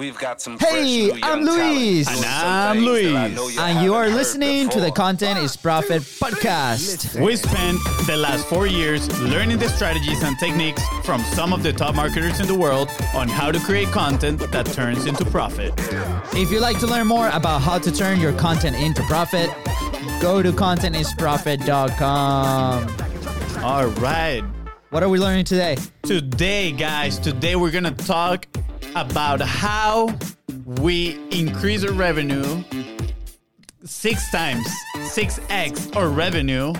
We've got some fresh Hey, new I'm Luis. And I'm things that I Luis. you And you are haven't heard listening to the. Content is Profit podcast. We spent the last four years learning the strategies and techniques from some of the top marketers in the world on how to create content that turns into profit. If you'd like to learn more about how to turn your content into profit, go to contentisprofit.com. All right. What are we learning today? Today, guys, today we're going to talk about how we increase our revenue six times, 6x our revenue,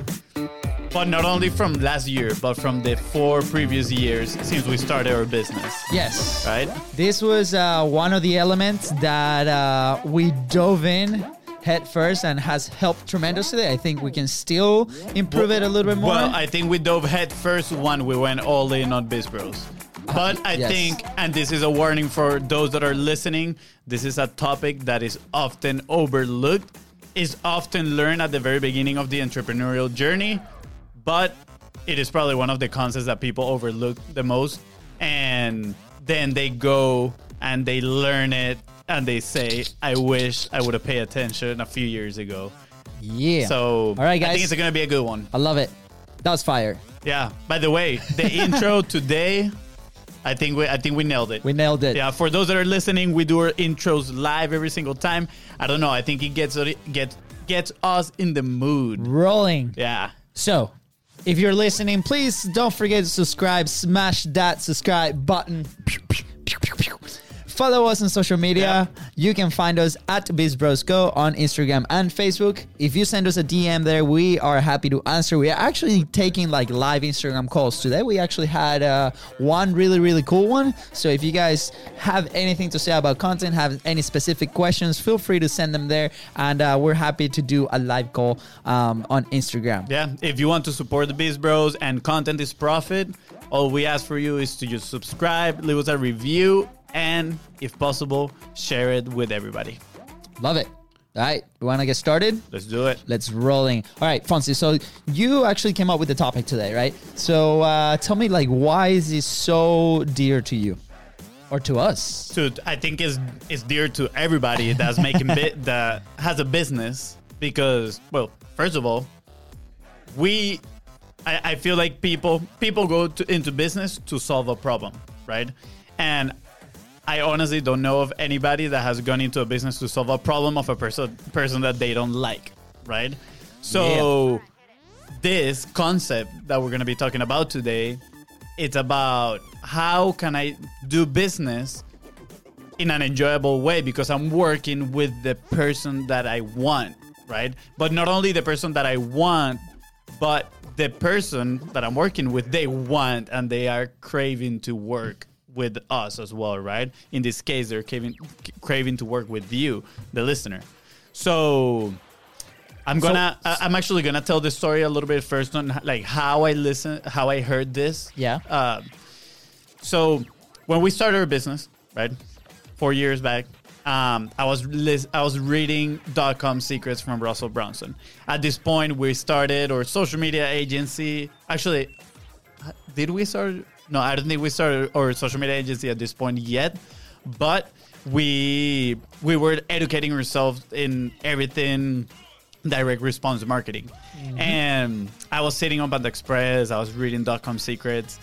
but not only from last year, but from the four previous years since we started our business, Yes. right? This was uh, one of the elements that uh, we dove in head first and has helped tremendously. I think we can still improve it a little bit more. Well, I think we dove head first one. We went all in on Biz Bros. But I yes. think, and this is a warning for those that are listening, this is a topic that is often overlooked, is often learned at the very beginning of the entrepreneurial journey, but it is probably one of the concepts that people overlook the most. And then they go and they learn it and they say, I wish I would have paid attention a few years ago. yeah. So all right, guys. I think it's going to be a good one. I love it. That was fire. Yeah. By the way, the intro today, I think we I think we nailed it. We nailed it. Yeah. For those that are listening, we do our intros live every single time. I don't know. I think it gets gets gets us in the mood. Rolling. Yeah. So, if you're listening, please don't forget to subscribe. Smash that subscribe button. Follow us on social media. You can find us at BizBrosGo on Instagram and Facebook. If you send us a DM there, we are happy to answer. We are actually taking like live Instagram calls today. We actually had uh, one really, really cool one. So if you guys have anything to say about content, have any specific questions, feel free to send them there. And uh, we're happy to do a live call um, on Instagram. Yeah. If you want to support the Biz Bros and content is profit, all we ask for you is to just subscribe, leave us a review, and if possible, share it with everybody. Love it. All right, we want to get started? Let's do it. Let's rolling. All right, Fonzie. So you actually came up with the topic today, right? So uh, tell me, like, why is this so dear to you, or to us? to I think is is dear to everybody that's making bit that has a business because well first of all we I, I feel like people people go to, into business to solve a problem right and I honestly don't know of anybody that has gone into a business to solve a problem of a person person that they don't like right? So this concept that we're going to be talking about today it's about how can i do business in an enjoyable way because i'm working with the person that i want right? But not only the person that i want but the person that i'm working with they want and they are craving to work with us as well right in this case they're craving craving to work with you the listener so I'm gonna. I- I'm actually gonna tell the story a little bit first on like how I listen, how I heard this. Yeah. Uh, so when we started our business, right, four years back, um, I was lis- I was reading dot com secrets from Russell Brunson. At this point, we started our social media agency. Actually, did we start? No, I don't think we started our social media agency at this point yet, but we we were educating ourselves in everything direct response marketing. And I was sitting on Panda Express, I was reading dot com secrets,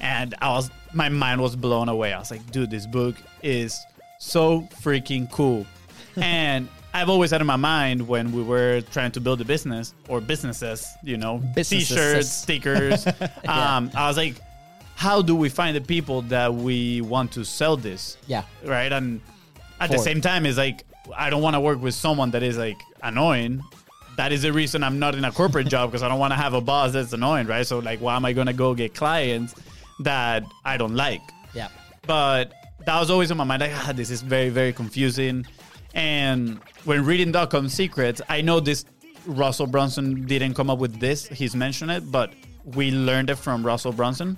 and I was my mind was blown away. I was like, dude, this book is so freaking cool. and I've always had in my mind when we were trying to build a business or businesses, you know, Businesses. t-shirts, stickers. um, I was like, how do we find the people that we want to sell this? Yeah. Right. And at the same time, it's like, I don't want to work with someone that is like annoying. That is the reason I'm not in a corporate job because I don't want to have a boss that's annoying, right? So, like, why am I going to go get clients that I don't like? Yeah. but that was always in my mind like ah, this is very very confusing and when reading dot-com secrets i know this russell brunson didn't come up with this he's mentioned it but we learned it from russell brunson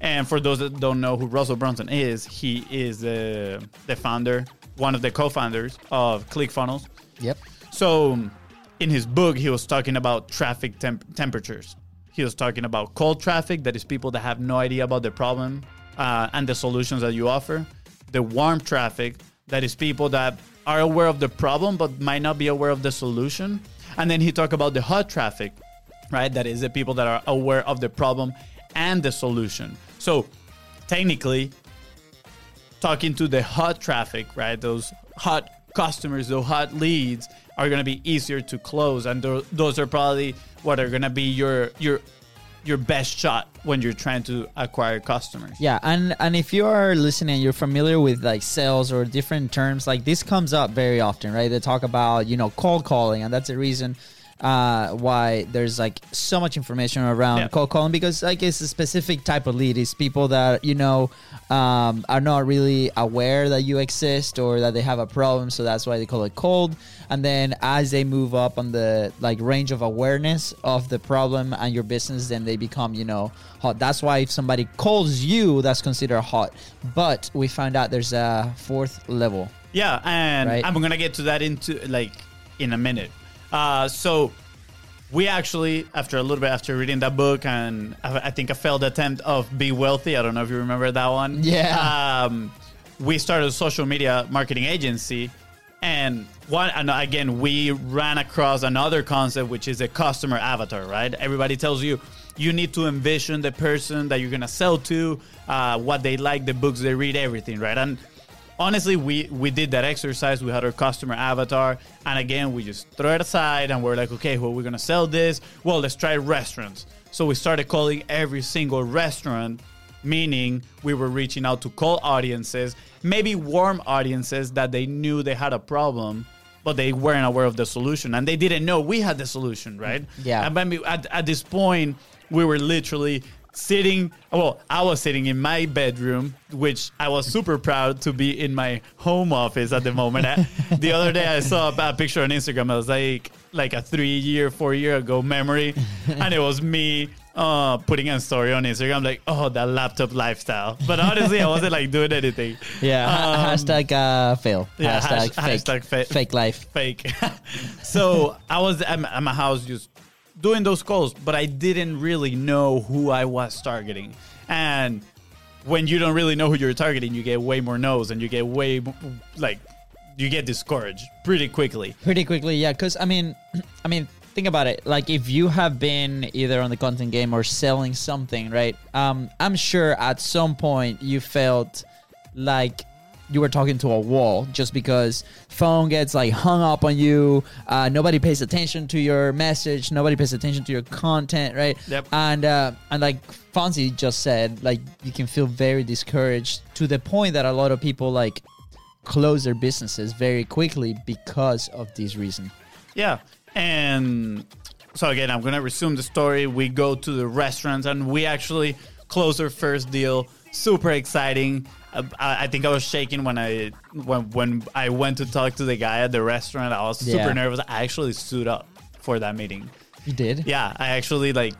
and for those that don't know who russell brunson is he is the, the founder one of the co-founders of clickfunnels Yep. so, in his book, he was talking about traffic temp- temperatures. He was talking about cold traffic, that is people that have no idea about the problem uh, and the solutions that you offer. The warm traffic, that is people that are aware of the problem but might not be aware of the solution. And then he talked about the hot traffic, right? That is the people that are aware of the problem and the solution. So technically, talking to the hot traffic, right? Those hot customers, those hot leads are going to be easier to close, and tho- those are probably what are going to be your your your best shot when you're trying to acquire customers. Yeah, and and if you are listening, you're familiar with like sales or different terms, like this comes up very often, right? They talk about you know cold calling, and that's the reason uh, why there's like so much information around Yeah. cold calling because like it's a specific type of lead. It's people that you know um, are not really aware that you exist or that they have a problem, so that's why they call it cold. And then as they move up on the like range of awareness of the problem and your business, then they become you know hot. That's why if somebody calls you, that's considered hot. But we found out there's a fourth level. Yeah, and Right. I'm gonna get to that into like in a minute. Uh, so we actually, after a little bit after reading that book, and I, I think a failed attempt of Be Wealthy. I don't know if you remember that one. Yeah. Um, we started a social media marketing agency, and one and again we ran across another concept, which is a customer avatar. Right? Everybody tells you you need to envision the person that you're gonna sell to, uh, what they like, the books they read, everything. Right? And honestly we we did that exercise. We had our customer avatar. And again we just throw it aside and we're like okay well we're gonna sell this? Well let's try restaurants. So we started calling every single restaurant meaning we were reaching out to cold audiences maybe warm audiences that they knew they had a problem but they weren't aware of the solution and they didn't know we had the solution right? Yeah. and maybe at, at this point we were literally sitting well i was sitting in my bedroom which i was super proud to be in my home office at the moment I- the other day i saw a picture on instagram i was like like a three year four year ago memory and it was me uh putting a story on instagram like oh that laptop lifestyle but honestly i wasn't like doing anything Yeah, Um, hashtag uh, fail. yeah, hashtag, hash- fake, hashtag fa- fake life. fake. so I was at my house just doing those calls, but I didn't really know who I was targeting. And when you don't really know who you're targeting, you get way more no's and you get way like you get discouraged pretty quickly. Pretty quickly, yeah. Because I mean, I mean, think about it. Like if you have been either on the content game or selling something, right? Um, I'm sure at some point you felt like you were talking to a wall just because phone gets like hung up on you uh, nobody pays attention to your message nobody pays attention to your content right Yep. and uh, and like Fonzie just said like you can feel very discouraged to the point that a lot of people like close their businesses very quickly because of this reason Yeah. And so again, I'm gonna resume the story. We go to the restaurants and we actually close our first deal. Super exciting. Uh, I, I think I was shaking when I when when I went to talk to the guy at the restaurant. I was super Yeah. nervous. I actually stood up for that meeting. you did Yeah, I actually like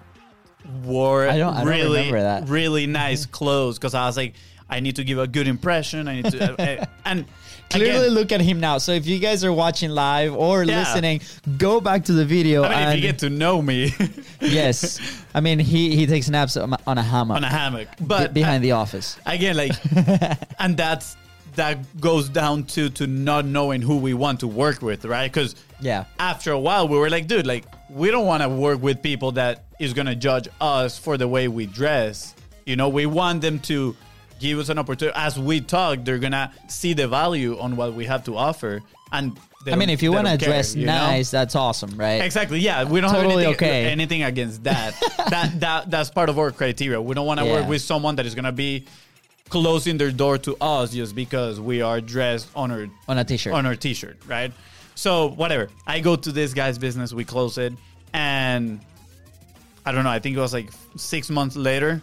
wore I don't- I don't really remember that. really nice clothes because I was like, I need to give a good impression. I need to uh, and Clearly, again, look at him now. So if you guys are watching live or Yeah. listening, go back to the video. I mean, if and you get to know me yes, I mean he he takes naps on a hammock on a hammock, but behind the office. again like and that's that goes down to to not knowing who we want to work with right because Yeah. after a while we were like dude like we don't want to work with people that is gonna judge us for the way we dress you know we want them to give us an opportunity as we talk they're gonna see the value on what we have to offer and I mean, if you want to don't care, dress you know? nice, that's awesome, right? Exactly. Yeah, we don't Totally have anything, okay. anything against that. that that that's part of our criteria. We don't want to Yeah. work with someone that is gonna be closing their door to us just because we are dressed on our On a t-shirt. on our t-shirt, right? So whatever. I go to this guy's business. We close it, and I don't know. I think it was like six months later.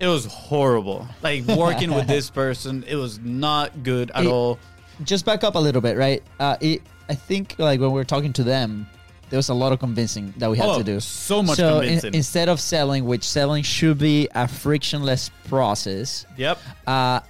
It was horrible. Like working with this person, it was not good at It- all. Just back up a little bit, right? Uh, it, I think like when we were talking to them, there was a lot of convincing that we had Oh, to do. so much so in- instead of selling, which selling should be a frictionless process, Yep. uh,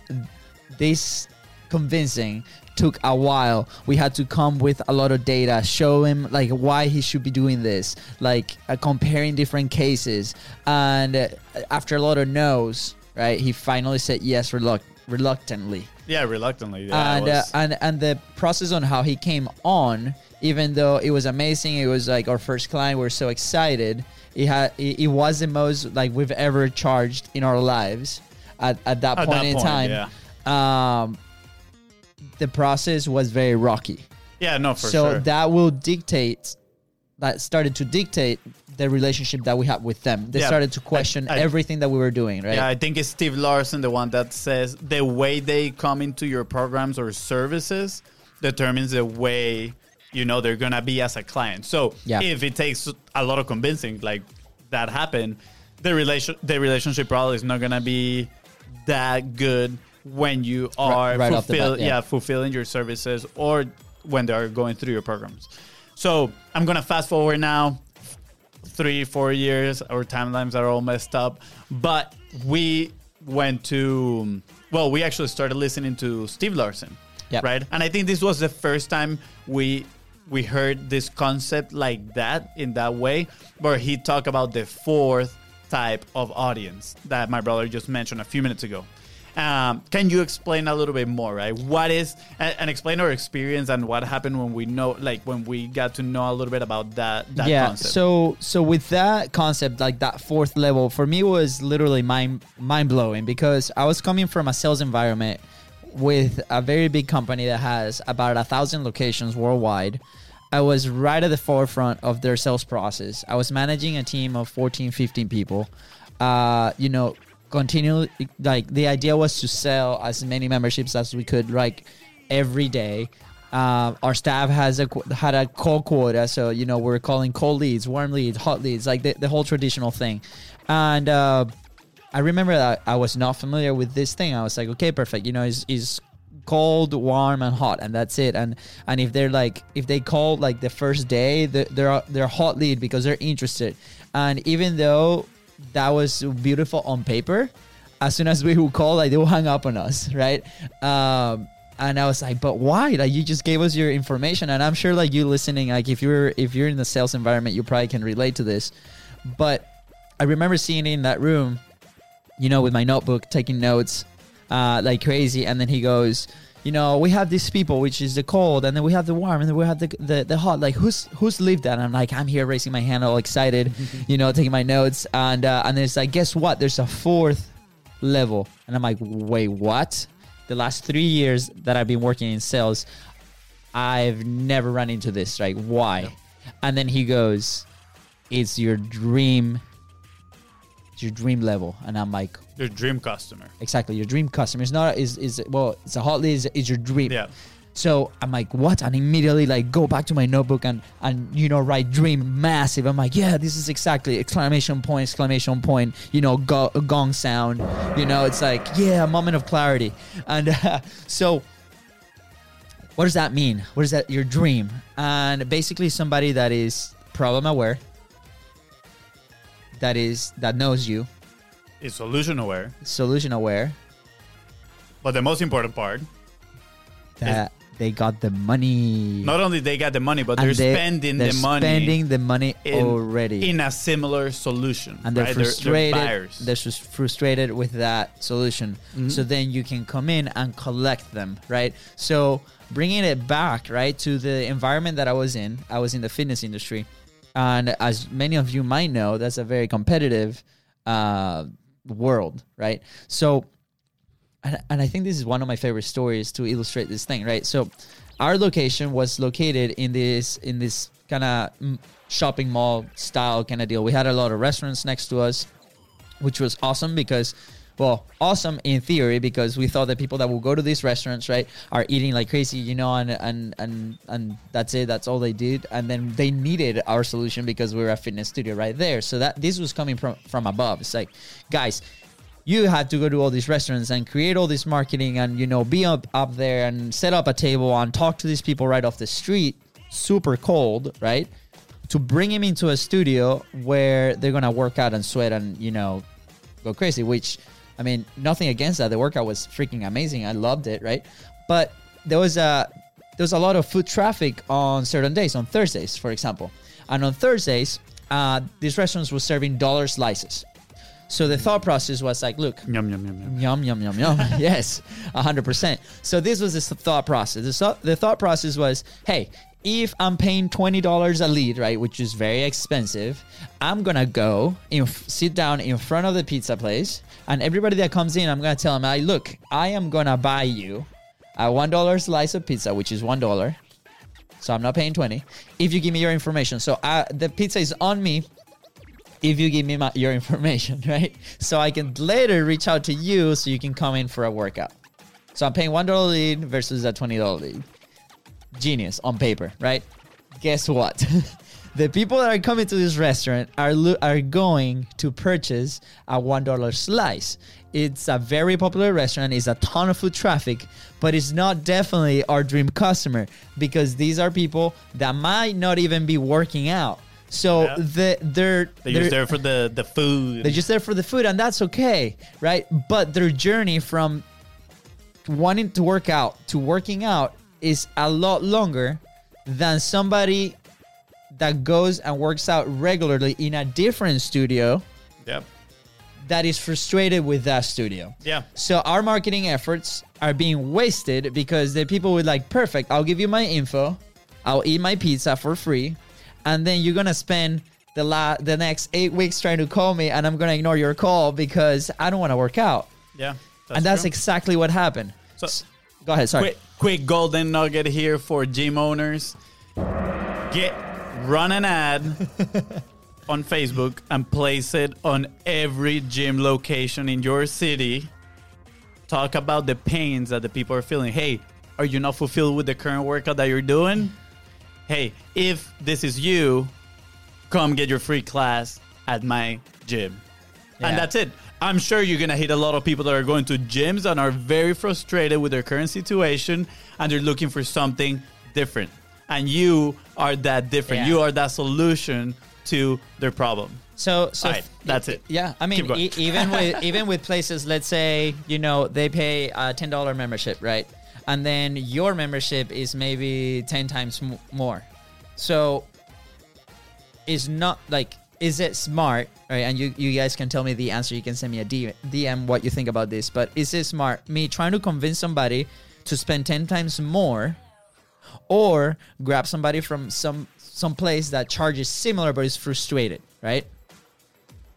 this convincing took a while. We had to come with a lot of data, show him like why he should be doing this, like uh, comparing different cases. And uh, after a lot of no's, right, he finally said yes reluct- reluctantly. Yeah, reluctantly. Yeah, and it uh, and and the process on how he came on, even though it was amazing, it was like our first client. We are so excited. It had it, it was the most like we've ever charged in our lives at, at that At point that in point, time. Um, the process was very rocky. yeah, no, for sure. so sure. that will dictate that started to dictate the relationship that we have with them. They Yeah, started to question I- everything that we were doing, right? Yeah, I think it's Steve Larsen, the one that says the way they come into your programs or services determines the way you know they're gonna be as a client. So Yeah. if it takes a lot of convincing, like that happened, the relation the relationship probably is not gonna be that good when you are right the fulfill, bat, yeah. yeah, fulfilling your services or when they are going through your programs. So I'm gonna fast forward now three, four years. Our timelines are all messed up. But we went to, well, we actually started listening to Steve Larsen, Yep. right? And I think this was the first time we we heard this concept like that in that way, where he talked about the fourth type of audience that my brother just mentioned a few minutes ago. Um, can you explain a little bit more, right? What is and, and explain our experience and what happened when we know, like when we got to know a little bit about that that yeah concept? so so with that concept like that fourth level for me was literally mind mind blowing because i was coming from a sales environment with a very big company that has about a thousand locations worldwide i was right at the forefront of their sales process i was managing a team of 14 15 people uh you know continue like the idea was to sell as many memberships as we could like every day uh, our staff has a had a call quota, so you know we're calling cold leads, warm leads, hot leads, like the, the whole traditional thing. And uh, I remember that I was not familiar with this thing. I was like, okay, perfect. You know, is is cold, warm, and hot, and that's it. And and if they're like, if they call like the first day, they're, they're hot lead because they're interested. And even though that was beautiful on paper, as soon as we would call, like they will hang up on us, right? Um, and I was like, but why? Like you just gave us your information, and I'm sure like you listening, like if you're if you're in the sales environment, you probably can relate to this. But I remember seeing in that room, you know, with my notebook, taking notes, uh, like crazy, and then he goes. You know, we have these people, which is the cold, and then we have the warm, and then we have the the, the hot. Like, who's who's lived that? And I'm like, I'm here raising my hand, all excited, you know, taking my notes, and uh, and then it's like, guess what? There's a fourth level, and I'm like, wait, what? The last three years that I've been working in sales, I've never run into this. Like, why? And then he goes, it's your dream, your dream level, and I'm like, Your dream customer. exactly, your dream customer. It's not is is well, it's a hot lead. Is your dream? Yeah. So I'm like, what? And immediately like go back to my notebook and and you know write dream massive. I'm like, yeah, this is exactly exclamation point, exclamation point. You know, go, gong sound. You know, it's like yeah, a moment of clarity. And uh, so, what does that mean? What is that? Your dream? And basically, somebody that is problem aware. That is that knows you, Is solution aware. solution aware. But the most important part, That they got the money. not only they got the money, but they're they- spending they're the money spending the money in- already. in a similar solution. and they're right? frustrated. They're, buyers. just frustrated with that solution. Mm-hmm. So then you can come in and collect them, right? So bringing it back, right, to the environment that I was in. I was in the fitness industry, and as many of you might know, that's a very competitive uh, world, right? So and, and I think this is one of my favorite stories to illustrate this thing, right? So, our location was located in this in this kind of shopping mall style kind of deal. We had a lot of restaurants next to us, which was awesome because, well, awesome in theory because we thought that people that will go to these restaurants, right, are eating like crazy, you know, and and and and that's it. That's all they did, and then they needed our solution because we were a fitness studio right there. So that this was coming from from above. It's like, guys you have to go to all these restaurants and create all this marketing and you know be up up there and set up a table and talk to these people right off the street super cold right to bring him into a studio where they're gonna work out and sweat and you know go crazy which i mean nothing against that the workout was freaking amazing i loved it right but there was a there was a lot of foot traffic on certain days on thursdays for example and on thursdays uh, these restaurants were serving dollar slices So the thought process was like, look, Yum yum yum yum. Yum yum yum yum. yes, hundred percent. So this was the thought process. The, so- the thought process was, hey, if I'm paying twenty dollars a lead, right, which is very expensive, I'm gonna go in, sit down in front of the pizza place, and everybody that comes in, I'm gonna tell them, I look, I am gonna buy you a one dollar slice of pizza, which is one dollar. So I'm not paying twenty. If you give me your information, so uh, the pizza is on me if you give me my, your information, right? So I can later reach out to you so you can come in for a workout. So I'm paying one a lead versus a twenty dollar lead. Genius on paper, right? Guess what? the people that are coming to this restaurant are lo- are going to purchase a one dollar slice. It's a very popular restaurant. It's a ton of foot traffic, but it's not definitely our dream customer because these are people that might not even be working out. So Yeah. the, they're They're they're just there for the the food. they're just there for the food, and that's okay, right? But their journey from wanting to work out to working out is a lot longer than somebody that goes and works out regularly in a different studio Yep. that is frustrated with that studio. Yeah. So our marketing efforts are being wasted because the people would like, perfect, I'll give you my info, I'll eat my pizza for free, and then you're gonna spend the la- the next eight weeks trying to call me, and I'm gonna ignore your call because I don't want to work out. Yeah. and that's true. exactly what happened. So- Go ahead, sorry. quick quick golden nugget here for gym owners. Get run an ad on Facebook and place it on every gym location in your city. Talk about the pains that the people are feeling. Hey, are you not fulfilled with the current workout that you're doing? Hey, if this is you, come get your free class at my gym. Yeah. And that's it. I'm sure you're gonna hit a lot of people that are going to gyms and are very frustrated with their current situation and they're looking for something different. And you are that different. Yeah. You are that solution to their problem. So, so right, that's it. Yeah, I mean, e- even with even with places, let's say you know they pay a ten dollar membership, right? And then your membership is maybe ten times m- more. So, it's not like is it smart, right? And you you guys can tell me the answer. You can send me a DM what you think about this. But is it smart me trying to convince somebody to spend ten times more, or grab somebody from some some place that charges similar but is frustrated, right?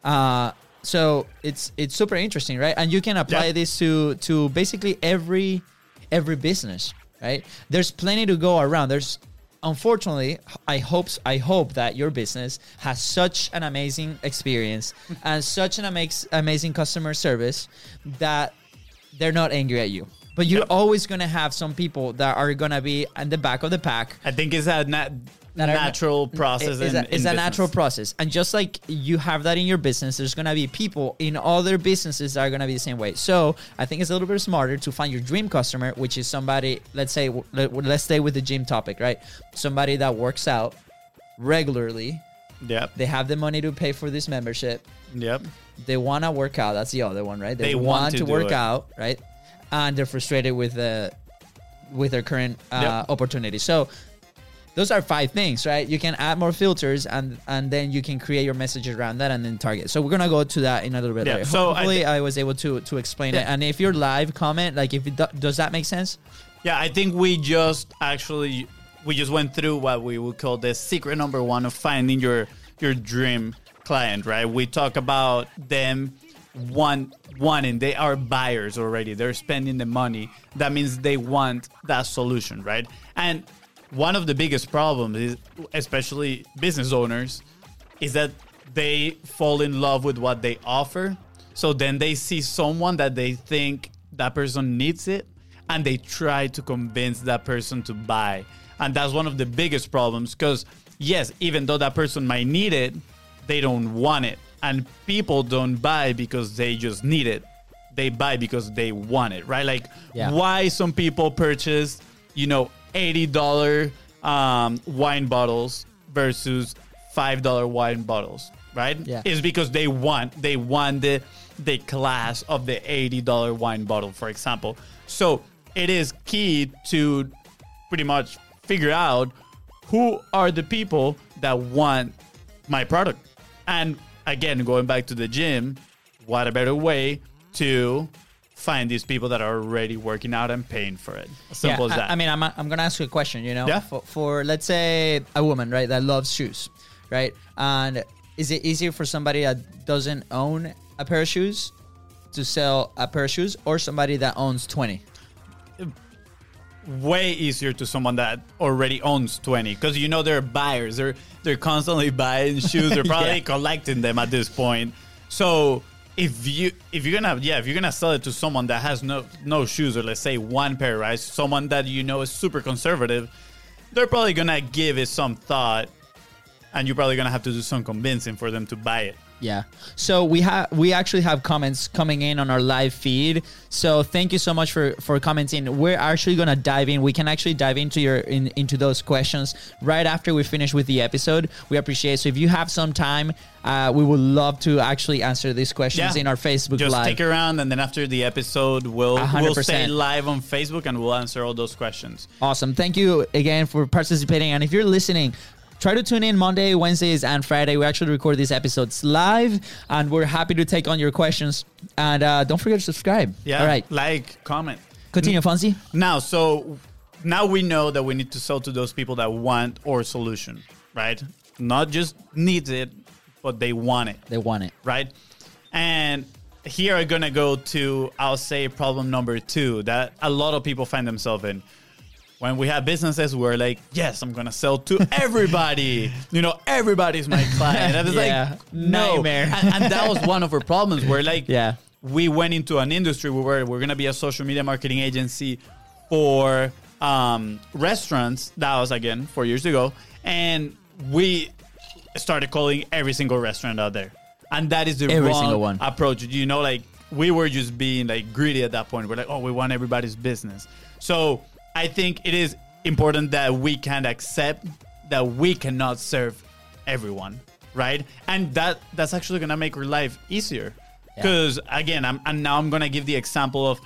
Uh, so it's it's super interesting, right? And you can apply Yeah. this to to basically every every business, right? There's plenty to go around. There's unfortunately, I hope I hope that your business has such an amazing experience and such an amaz- amazing customer service that they're not angry at you. But you're Yep. always gonna have some people that are gonna be at the back of the pack I think it's a that are- natural process. It's, in, a, in a natural process, and just like you have that in your business, there's gonna be people in other businesses that are gonna be the same way. So I think it's a little bit smarter to find your dream customer, which is somebody. Let's say let, let's stay with the gym topic, right? Somebody that works out regularly. Yep. They have the money to pay for this membership. Yep. They wanna work out. That's the other one, right? They want to do work it. out, right? And they're frustrated with the with their current uh, Yep. opportunity. So those are five things, right? You can add more filters and and then you can create your messages around that and then target. So we're gonna go to that in a little bit Yeah, later. so I Hopefully, I, was able to to explain it. And if you're live, comment like if it do, does that make sense? Yeah, I think we just actually we just went through what we would call the secret number one of finding your your dream client, right? We talk about them want wanting they are buyers already. They're spending the money. That means they want that solution, right? And one of the biggest problems is especially business owners is that they fall in love with what they offer. So then they see someone that they think that person needs it and they try to convince that person to buy. And that's one of the biggest problems because, yes, even though that person might need it, they don't want it. And people don't buy because they just need it. They buy because they want it, right? Like, Yeah. why some people purchase, you know, $80 um, wine bottles versus $5 wine bottles, right? Yeah. Is because they want they want the the class of the $80 wine bottle, for example. So it is key to pretty much figure out who are the people that want my product. And again, going back to the gym, what a better way to find these people that are already working out and paying for it. Simple yeah, as I- that. I, mean, I'm, I'm gonna ask you a question. You know, Yeah. for, for let's say a woman, right, that loves shoes, right, and is it easier for somebody that doesn't own a pair of shoes to sell a pair of shoes, or somebody that owns twenty? way easier to someone that already owns 20 because you know they're buyers they're they're constantly buying shoes they're probably Yeah. collecting them at this point so if you if you're gonna yeah if you're gonna sell it to someone that has no no shoes or let's say one pair right? Someone that you know is super conservative they're probably gonna give it some thought and you're probably gonna have to do some convincing for them to buy it Yeah. So we have we actually have comments coming in on our live feed. So thank you so much for for commenting. We're actually gonna dive in. We can actually dive into your in, into those questions right after we finish with the episode. We appreciate. it. So if you have some time, uh, we would love to actually answer these questions Yeah. in our Facebook just live. stick around and then after the episode we'll hundred we'll stay live on facebook and we'll answer all those questions Awesome. Thank you again for participating. And if you're listening, try to tune in Monday, Wednesdays, and Friday. We actually record these episodes live, and we're happy to take on your questions. And uh, don't forget to subscribe. yeah All right. like comment Continue, Fonzie. Now, so now we know that we need to sell to those people that want our solution, right? Not just needs it, but they want it, They want it. right? And here I'm gonna go to I'll say problem number two that a lot of people find themselves in. When we have businesses, we're like, yes, I'm gonna sell to everybody. you know, everybody's my client. And it's Yeah. like, no. Nightmare. And, and that was one of our problems. Where like, Yeah. we went into an industry where we're going to be a social media marketing agency for um, restaurants. That was again four years ago, and we started calling every single restaurant out there, and that is the Every wrong single one. approach. You know, like we were just being like greedy at that point. We're like, oh, we want everybody's business. So I think it is important that we can accept that we cannot serve everyone, right? And that that's actually gonna make our life easier. Because again, I'm and now I'm gonna give the example of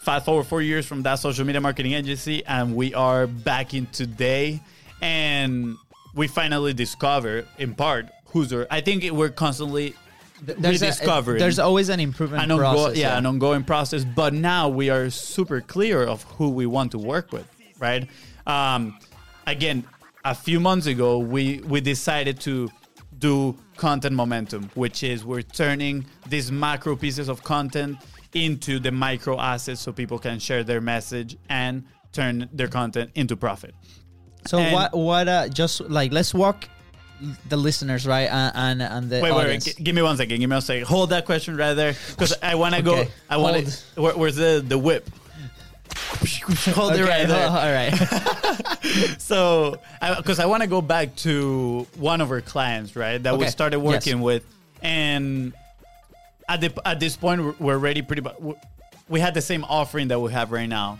fast forward four years from that social media marketing agency, and we are back in today, and we finally discover in part who's our. I think we're constantly There's, a- there's always an improvement an ongo- process. yeah, an ongoing process. But now we are super clear of who we want to work with, right? Um, again, a few months ago, we we decided to do content momentum, which is we're turning these macro pieces of content into the micro assets so people can share their message and turn their content into profit. So And- what? What? Uh, just like let's walk the listeners right and and, and the Wait, wait, wait. G- give me one second. Give me one second. Hold that question right there, because I want to Okay. go. I want to. Where, where's the the whip? Hold it right there. all right. So, because I, want to go back to one of our clients, right, that we Okay. started Yes. working with, and at the at this point, we're- we're ready pretty much. We had the same offering that we have right now,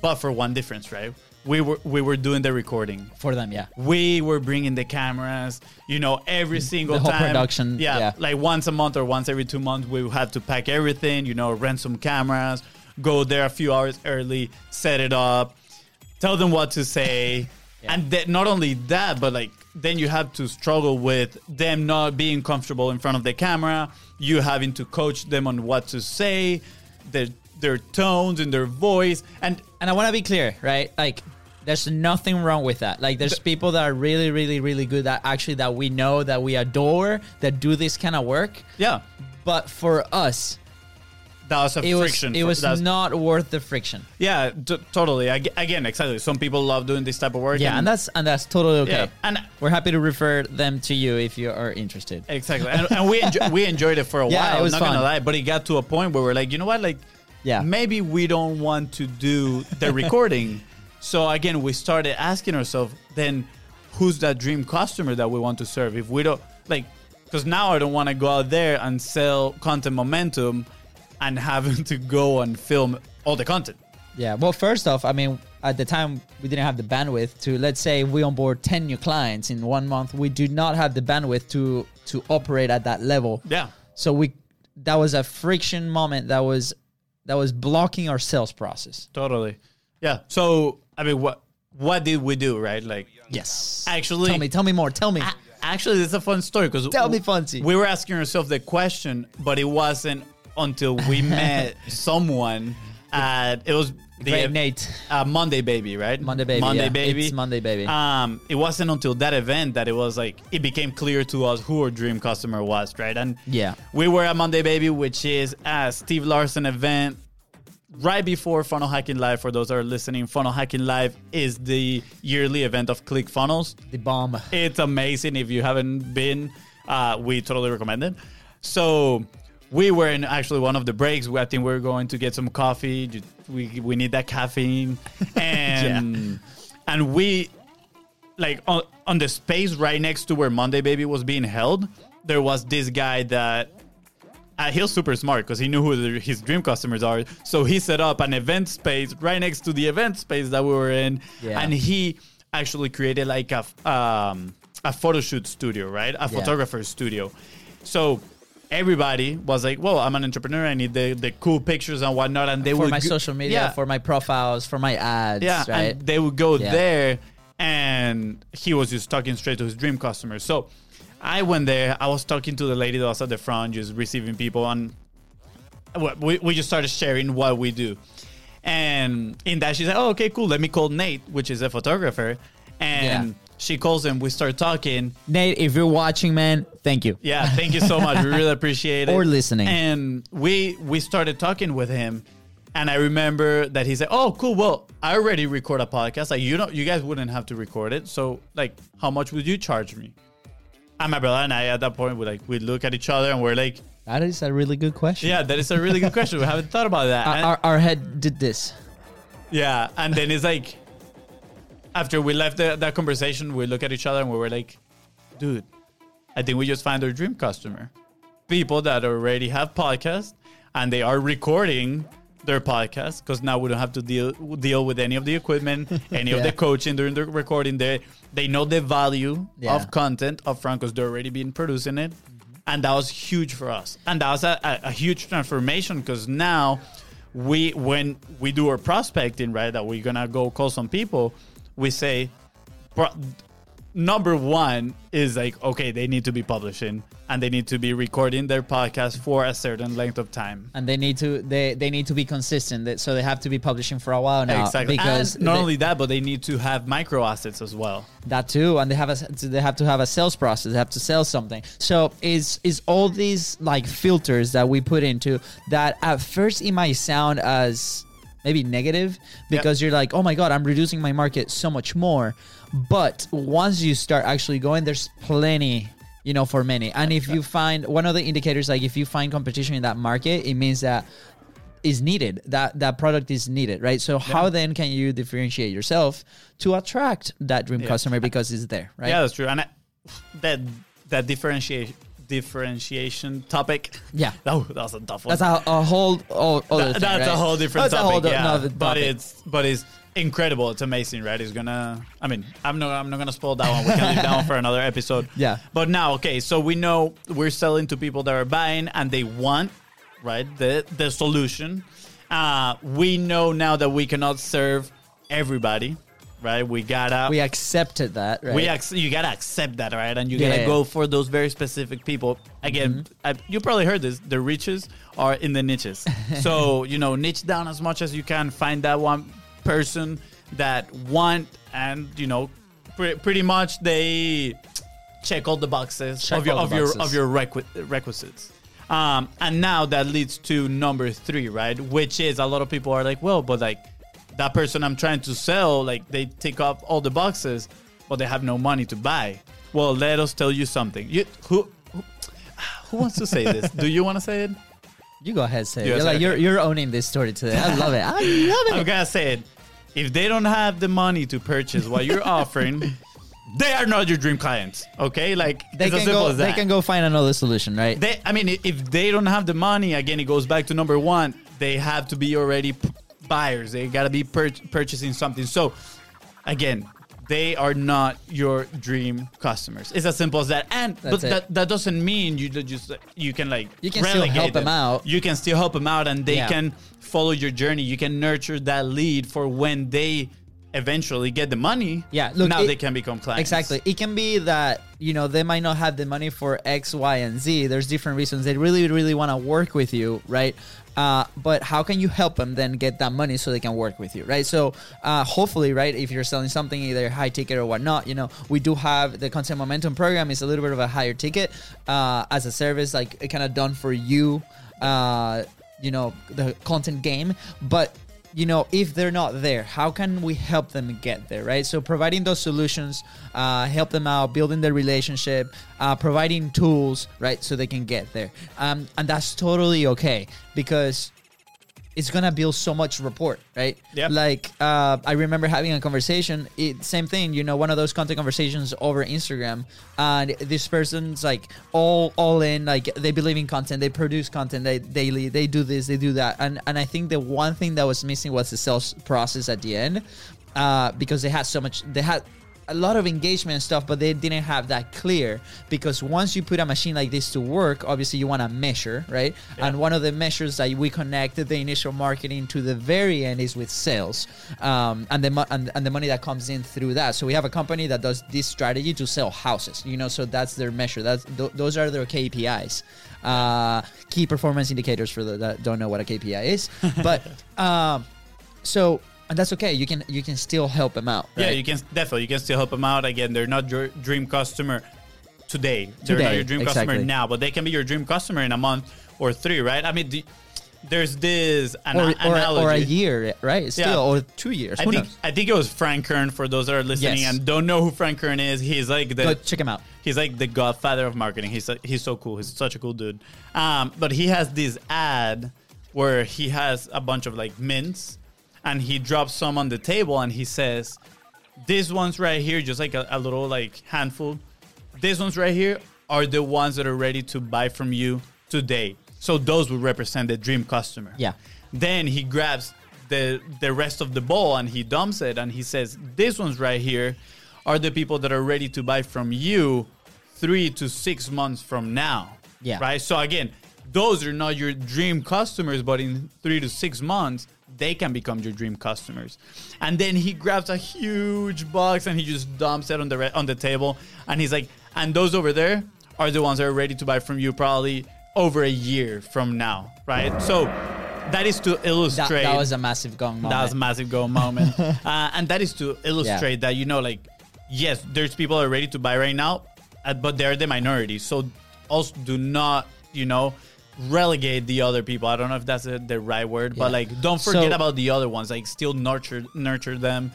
but for one difference, right? We were we were doing the recording. For them, yeah. We were bringing the cameras, you know, every mm. single The whole time. production, Yeah, yeah. like once a month or once every two months, we would have to pack everything, you know, rent some cameras, go there a few hours early, set it up, tell them what to say. Yeah. And then not only that, but like then you have to struggle with them not being comfortable in front of the camera, you having to coach them on what to say, their their tones and their voice. And And I want to be clear, right? Like, there's nothing wrong with that. Like, there's people that are really, really, really good that actually that we know that we adore that do this kind of work. yeah, But for us, that was a it was friction. it for- was that's- not worth the friction. Yeah, t- totally. Ag- Again, exactly. Some people love doing this type of work. Yeah, and that's and that's totally okay. yeah, and We're happy to refer them to you if you are interested. exactly, and, and we enjo- we enjoyed it for a Yeah, while. it was not fun. gonna lie, but it got to a point where we're like, you know what, like, Yeah. maybe we don't want to do the recording. So again, we started asking ourselves, then who's that dream customer that we want to serve? If we don't like, because now I don't want to go out there and sell content momentum and having to go and film all the content. Yeah. Well, first off, I mean, at the time we didn't have the bandwidth to let's say we onboard 10 new clients in one month, we do not have the bandwidth to to operate at that level. Yeah. So we that was a friction moment that was that was blocking our sales process. Totally. Yeah. So I mean, what what did we do, right? Like, Yes. Actually- tell me, tell me more. Tell me. actually, it's a fun story because Tell me, Fonzie. We were asking ourselves the question, but it wasn't until we met someone at it was the Great Nate. uh, Monday Baby, right? Monday Baby, Monday yeah. Baby. It's Monday Baby. Um, it wasn't until that event that it was like it became clear to us who our dream customer was, right? And Yeah. we were at Monday Baby, which is a Steve Larsen event right before Funnel Hacking Live. For those that are listening, Funnel Hacking Live is the yearly event of ClickFunnels. The bomb. It's amazing. If you haven't been, uh, we totally recommend it. So we were in actually one of the breaks. I think we are going to get some coffee. We we need that caffeine, and and we like on, on the space right next to where Monday Baby was being held. There was this guy that uh, he's super smart because he knew who the, his dream customers are. So he set up an event space right next to the event space that we were in, Yeah. and he actually created like a um, a photo shoot studio, right? A Yeah. photographer's studio. So everybody was like, "Well, I'm an entrepreneur. I need the, the cool pictures and whatnot." And they For would my go- social media, Yeah. for my profiles, for my ads, Yeah, right? and they would go Yeah. there, and he was just talking straight to his dream customers. So I went there. I was talking to the lady that was at the front, just receiving people, and we, we just started sharing what we do. And in that, she said, "Oh, okay, cool. Let me call Nate, which is a photographer." And Yeah. she calls him. We start talking. Nate, if you're watching, man, thank you. Yeah, thank you so much. We really appreciate it. Or listening. And we we started talking with him, and I remember that he said, "Oh, cool. Well, I already record a podcast. Like you don't, you guys wouldn't have to record it. So, like, how much would you charge me?" And my brother and I at that point we like we look at each other and we're like, That is a really good question. "Yeah, that is a really good question. We haven't thought about that." Our, And- our, our head did this. yeah, and then it's like, after we left the, that conversation, we look at each other and we were like, dude, I think we just find our dream customer. People that already have podcasts and they are recording their podcast because now we don't have to deal deal with any of the equipment, any of the coaching during the recording. They they know the value Yeah. of content upfront because they're already been producing it, mm-hmm. and that was huge for us. And that was a, a, a huge transformation because now we when we do our prospecting right that we're gonna go call some people, we say. Number one is like okay they need to be publishing and they need to be recording their podcast for a certain length of time. And they need to they, they need to be consistent. So they have to be publishing for a while now. exactly. Because and not they- only that but they need to have micro assets as well. That too. And they have a they have to have a sales process. They have to sell something. So is is all these like filters that we put into that at first it might sound as maybe negative because you're like oh my god i'm reducing my market so much more but once you start actually going there's plenty you know for many and if you find one of the indicators like if you find competition in that market it means that is needed that that product is needed right so how then can you differentiate yourself to attract that dream Yeah. customer because it's there right yeah that's true and I, that that differentiation differentiation topic Yeah. oh that was a tough one that's a, a whole oh, other That- thing, that's right? a whole different That's topic whole yeah but topic. it's but it's incredible it's amazing right it's gonna i mean i'm not i'm not gonna spoil that one we can leave that one for another episode Yeah. but now okay so we know we're selling to people that are buying and they want right the the solution uh we know now that we cannot serve everybody right we gotta we accepted that right we ac- you gotta accept that, right? And you Yeah. gotta go for those very specific people. Again, Mm-hmm. I, you probably heard this: the riches are in the niches. so you know, niche down as much as you can. Find that one person that want, and you know, pre- pretty much they check all the boxes Check of your of the your of your requi- requisites. Um, and now that leads to number three, right? Which is a lot of people are like, well, but like that person I'm trying to sell, like they take up all the boxes, but they have no money to buy. Well, let us tell you something. You who who, who wants to say this? Do you want to say it? you go ahead say it. You you're like you're you're owning this story today i love it i love it. I'm gonna say it. If they don't have the money to purchase what you're offering, they are not your dream clients. Okay, like they it's as can simple go as that. they can go find another solution right They, I mean, if they don't have the money, again, it goes back to number one. They have to be already p- buyers. They gotta be pur- purchasing something. So, again, they are not your dream customers. It's as simple as that. And That's but it. that, that doesn't mean you just you can like You can still help them out. You can still help them out, and they Yeah. can follow your journey. You can nurture that lead for when they eventually get the money, Yeah, look, now it- they can become clients. Exactly. It can be that, you know, they might not have the money for X, Y, and Z. There's different reasons. They really, really want to work with you, right? Uh, but how can you help them then get that money so they can work with you, right? So uh, hopefully, right, if you're selling something either high ticket or whatnot, you know, we do have the content momentum program is a little bit of a higher ticket uh, as a service, like kind of done for you, uh, you know, the content game, but you know, if they're not there, how can we help them get there, right? So providing those solutions, uh, help them out, building their relationship, uh, providing tools, right, so they can get there, um, and that's totally okay because it's gonna build so much rapport, right? Yeah. Like uh, I remember having a conversation. It, same thing, you know, one of those content conversations over Instagram, and this person's like all all in, like they believe in content, they produce content they, daily, they do this, they do that, and and I think the one thing that was missing was the sales process at the end, uh, because they had so much, they had a lot of engagement and stuff, but they didn't have that clear because once you put a machine like this to work, obviously you want to measure, right? And one of the measures that we connected the initial marketing to the very end is with sales, um, and the mo- and, and the money that comes in through that. So we have a company that does this strategy to sell houses, you know. So that's their measure. That's th- those are their KPIs, uh, key performance indicators for the that don't know what a KPI is, but. Um, so and that's okay. You can you can still help them out. Yeah, you can definitely you can still help them out. Again, they're not your dream customer today. They're not your dream customer now, but they can be your dream customer in a month or three, right? I mean, the, there's this an- or, or, analogy. or a year, right? Still, Yeah. or two years. I Who think knows? I think it was Frank Kern. For those that are listening Yes. and don't know who Frank Kern is, he's like the Go check him out. He's like the godfather of marketing. He's he's so cool. He's such a cool dude. Um, but he has this ad where he has a bunch of like mints, and he drops some on the table, and he says, "These ones right here, just like a, a little like handful. These ones right here are the ones that are ready to buy from you today. So those would represent the dream customer. Yeah. Then he grabs the the rest of the bowl and he dumps it and he says, "These ones right here are the people that are ready to buy from you three to six months from now." Yeah. Right. So again, those are not your dream customers, but in three to six months, they can become your dream customers. And then he grabs a huge box and he just dumps it on the re- on the table, and he's like, "And those over there are the ones that are ready to buy from you probably over a year from now." Right. So that is to illustrate. that was a massive gong moment. That was a massive go moment. uh, and that is to illustrate that, you know, like, yes, there's people that are ready to buy right now, uh, but they're the minority. So also do not, you know, relegate the other people. I don't know if that's uh the right word, Yeah. but like, don't forget So- about the other ones. Like, still nurture nurture them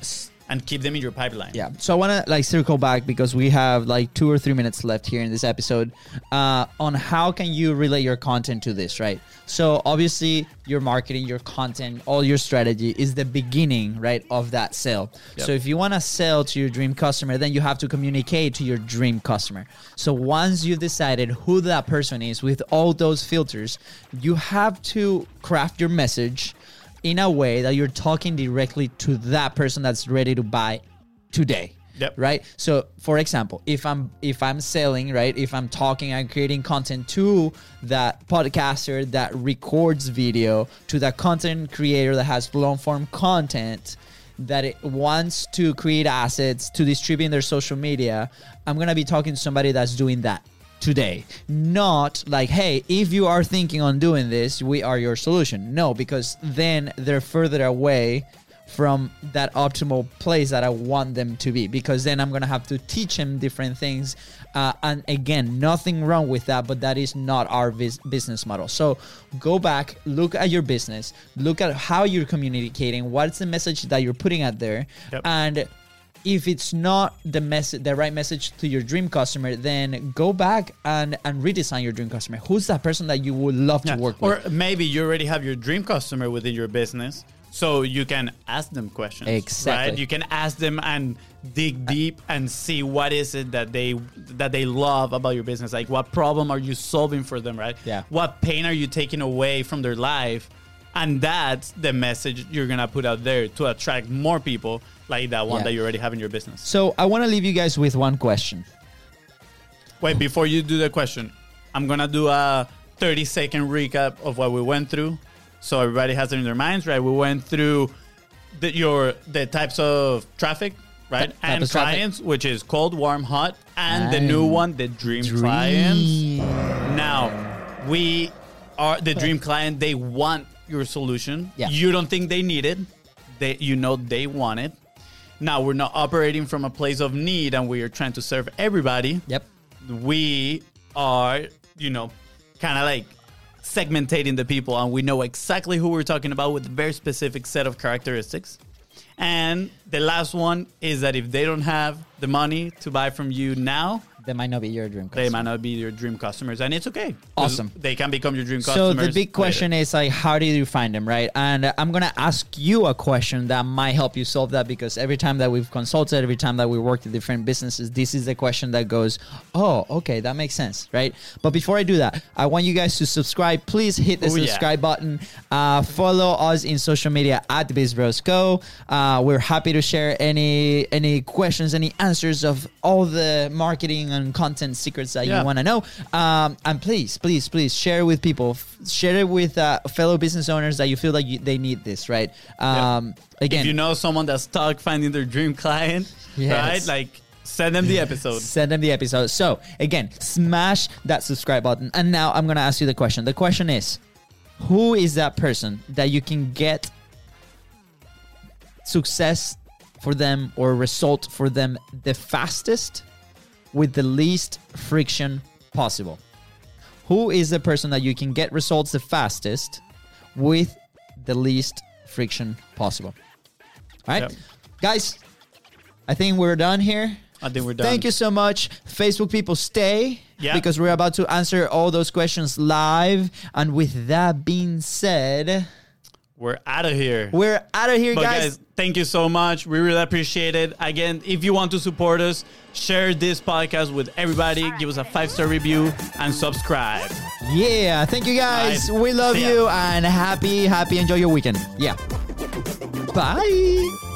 and keep them in your pipeline. Yeah. So I want to like circle back because we have like two or three minutes left here in this episode uh, on how can you relate your content to this, right? So obviously your marketing, your content, all your strategy is the beginning, right, of that sale. Yep. So if you want to sell to your dream customer, then you have to communicate to your dream customer. So once you've decided who that person is with all those filters, you have to craft your message in a way that you're talking directly to that person that's ready to buy today Yep. right so for example if i'm if i'm selling right if i'm talking and creating content to that podcaster that records video to that content creator that has long form content that it wants to create assets to distribute in their social media i'm gonna be talking to somebody that's doing that today not like hey if you are thinking on doing this we are your solution no because then they're further away from that optimal place that I want them to be because then I'm gonna have to teach them different things. Uh, and again, nothing wrong with that, but that is not our vis- business model. So go back, look at your business, look at how you're communicating, what's the message that you're putting out there, Yep. and if it's not the message the right message to your dream customer then go back and and redesign your dream customer who's that person that you would love Yeah. to work with Or maybe you already have your dream customer within your business, so you can ask them questions. Exactly. Right? You can ask them and dig deep and see what is it that they that they love about your business. Like what problem are you solving for them, right? Yeah. What pain are you taking away from their life? And that's the message you're gonna put out there to attract more people like that one Yeah. that you already have in your business. so i want to leave you guys with one question Wait, before you do the question, I'm gonna do a 30 second recap of what we went through, so everybody has it in their minds. Right, we went through the, your the types of traffic, right? Type and of traffic. clients, which is cold, warm, hot, and the new one, the dream, clients. Now, we are the dream client. They want your solution. Yeah. You don't think they need it. They, you know, they want it. Now we're not operating from a place of need, and we are trying to serve everybody. Yep. We are, you know, kind of like segmentating the people, and we know exactly who we're talking about with a very specific set of characteristics. And the last one is that if they don't have the money to buy from you now, That might not be your dream. they might not be your dream customers, and it's okay. Awesome. They can become your dream customers. So the big question is like, how do you find them, right? And I'm gonna ask you a question that might help you solve that because every time that we've consulted, every time that we worked with different businesses, this is the question that goes, oh, okay, that makes sense, right? But before I do that, I want you guys to subscribe. Please hit the Oh, yeah. subscribe button. Uh, follow us in social media at BizBrosCo. Uh, we're happy to share any any questions, any answers of all the marketing and content secrets that Yeah. you want to know. Um, and please, please, please share it with people. F- Share it with uh, fellow business owners that you feel like you, they need this, right? Um, Again, if you know someone that's stuck finding their dream client, Yes. right? Like send them the episode. send them the episode. So again, smash that subscribe button. And now I'm gonna ask you the question. The question is, who is that person that you can get success for them or result for them the fastest with the least friction possible? Who is the person that you can get results the fastest with the least friction possible? All right, Yep. guys. I think we're done here. I think we're done. Thank you so much. Facebook people, stay Yeah. because we're about to answer all those questions live. And with that being said, We're out of here. we're out of here, But guys. guys, thank you so much. We really appreciate it. Again, if you want to support us, share this podcast with everybody. Give us a five star review and subscribe. Yeah, thank you guys. Right. We love See ya. you and happy, happy, enjoy your weekend. Yeah. Bye.